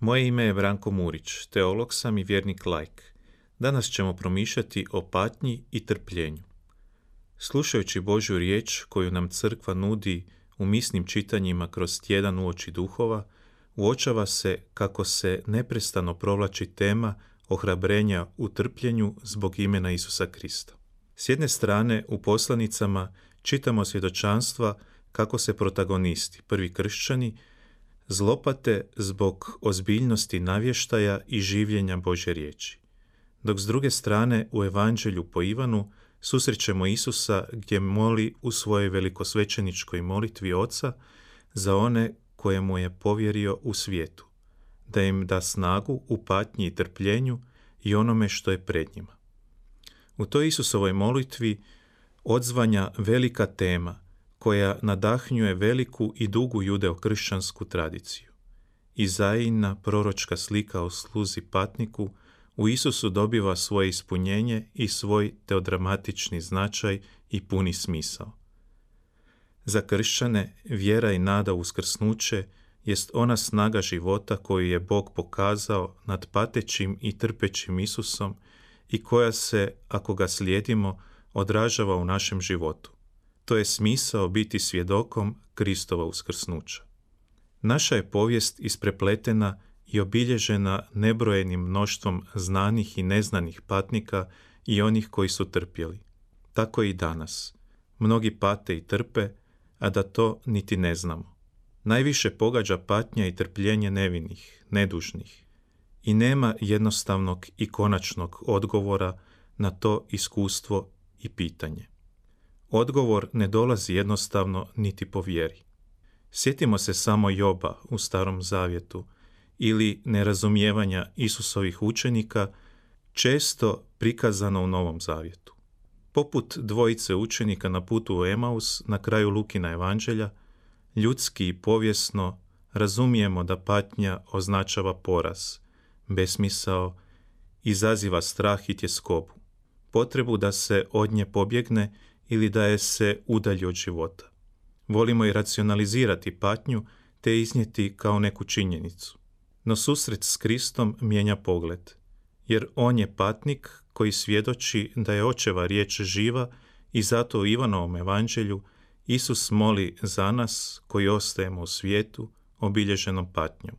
Moje ime je Branko Murić, teolog sam i vjernik lajk. Danas ćemo promišljati o patnji i trpljenju. Slušajući Božju riječ koju nam crkva nudi u misnim čitanjima kroz tjedan uoči duhova, uočava se kako se neprestano provlači tema ohrabrenja u trpljenju zbog imena Isusa Krista. S jedne strane, u poslanicama čitamo svjedočanstva kako se protagonisti, prvi kršćani, zlopate zbog ozbiljnosti navještaja i življenja Bože riječi. Dok s druge strane u Evanđelju po Ivanu susrećemo Isusa gdje moli u svojoj velikosvećeničkoj molitvi Oca za one koje mu je povjerio u svijetu, da im da snagu u patnji i trpljenju i onome što je pred njima. U toj Isusovoj molitvi odzvanja velika tema koja nadahnjuje veliku i dugu judeokršćansku tradiciju. Izajina proročka slika o sluzi patniku u Isusu dobiva svoje ispunjenje i svoj teodramatični značaj i puni smisao. Za kršćane vjera i nada uskrsnuće jest ona snaga života koju je Bog pokazao nad patećim i trpećim Isusom i koja se, ako ga slijedimo, odražava u našem životu. To je smisao biti svjedokom Kristova uskrsnuća. Naša je povijest isprepletena i obilježena nebrojenim mnoštvom znanih i neznanih patnika i onih koji su trpjeli. Tako i danas. Mnogi pate i trpe, a da to niti ne znamo. Najviše pogađa patnja i trpljenje nevinih, nedužnih. I nema jednostavnog i konačnog odgovora na to iskustvo i pitanje. Odgovor ne dolazi jednostavno niti po vjeri. Sjetimo se samo Joba u Starom Zavjetu ili nerazumijevanja Isusovih učenika često prikazano u Novom Zavjetu. Poput dvojice učenika na putu u Emaus na kraju Lukina evanđelja, ljudski i povijesno razumijemo da patnja označava poraz, besmisao, izaziva strah i tjeskobu, potrebu da se od nje pobjegne ili da je se udalji od života. Volimo i racionalizirati patnju te iznijeti kao neku činjenicu. No susret s Kristom mijenja pogled, jer on je patnik koji svjedoči da je očeva riječ živa i zato u Ivanovom evanđelju Isus moli za nas koji ostajemo u svijetu obilježenom patnjom.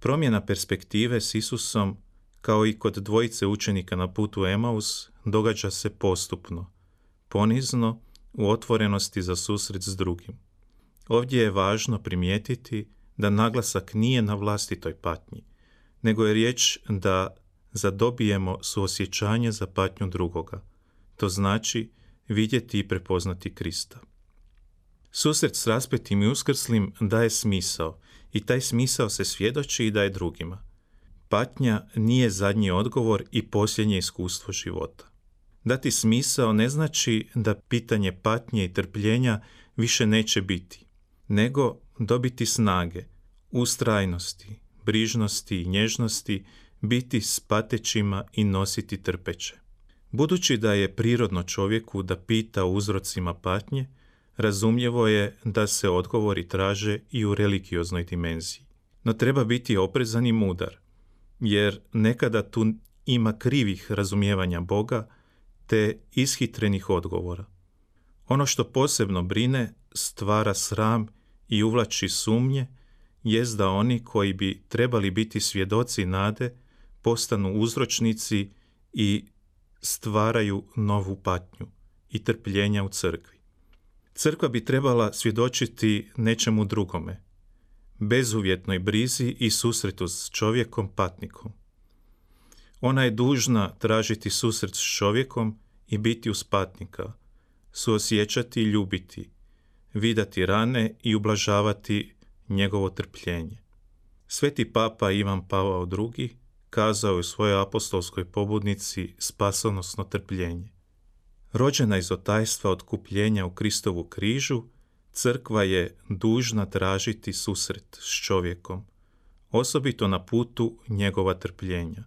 Promjena perspektive s Isusom, kao i kod dvojice učenika na putu Emaus, događa se postupno, ponizno u otvorenosti za susret s drugim. Ovdje je važno primijetiti da naglasak nije na vlastitoj patnji, nego je riječ da zadobijemo suosjećanje za patnju drugoga. To znači vidjeti i prepoznati Krista. Susret s raspetim i uskrslim daje smisao i taj smisao se svjedoči i daje drugima. Patnja nije zadnji odgovor i posljednje iskustvo života. Dati smisao ne znači da pitanje patnje i trpljenja više neće biti, nego dobiti snage, ustrajnosti, brižnosti i nježnosti, biti s patećima i nositi trpeće. Budući da je prirodno čovjeku da pita o uzrocima patnje, razumljivo je da se odgovori traže i u religioznoj dimenziji. No treba biti oprezan i mudar, jer nekada tu ima krivih razumijevanja Boga, te ishitrenih odgovora. Ono što posebno brine, stvara sram i uvlači sumnje, jest da oni koji bi trebali biti svjedoci nade, postanu uzročnici i stvaraju novu patnju i trpljenja u crkvi. Crkva bi trebala svjedočiti nečemu drugome, bezuvjetnoj brizi i susretu s čovjekom patnikom. Ona je dužna tražiti susret s čovjekom i biti uz patnika, suosjećati i ljubiti, vidati rane i ublažavati njegovo trpljenje. Sveti papa Ivan Pavao II kazao je u svojoj apostolskoj pobudnici spasonosno trpljenje. Rođena iz otajstva otkupljenja u Kristovu križu, crkva je dužna tražiti susret s čovjekom, osobito na putu njegova trpljenja.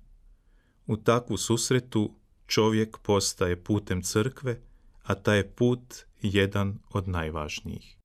U takvu susretu čovjek postaje putem crkve, a taj je put jedan od najvažnijih.